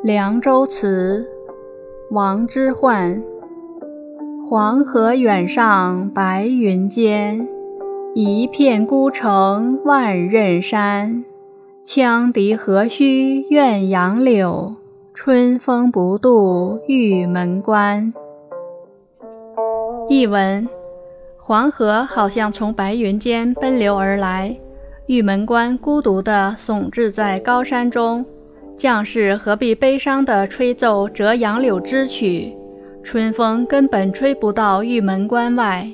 《凉州词》王之涣。黄河远上白云间，一片孤城万仞山。羌笛何须怨杨柳，春风不度玉门关。译文：黄河好像从白云间奔流而来，玉门关孤独地耸峙在高山中。将士何必悲伤地吹奏折杨柳之曲？春风根本吹不到玉门关外。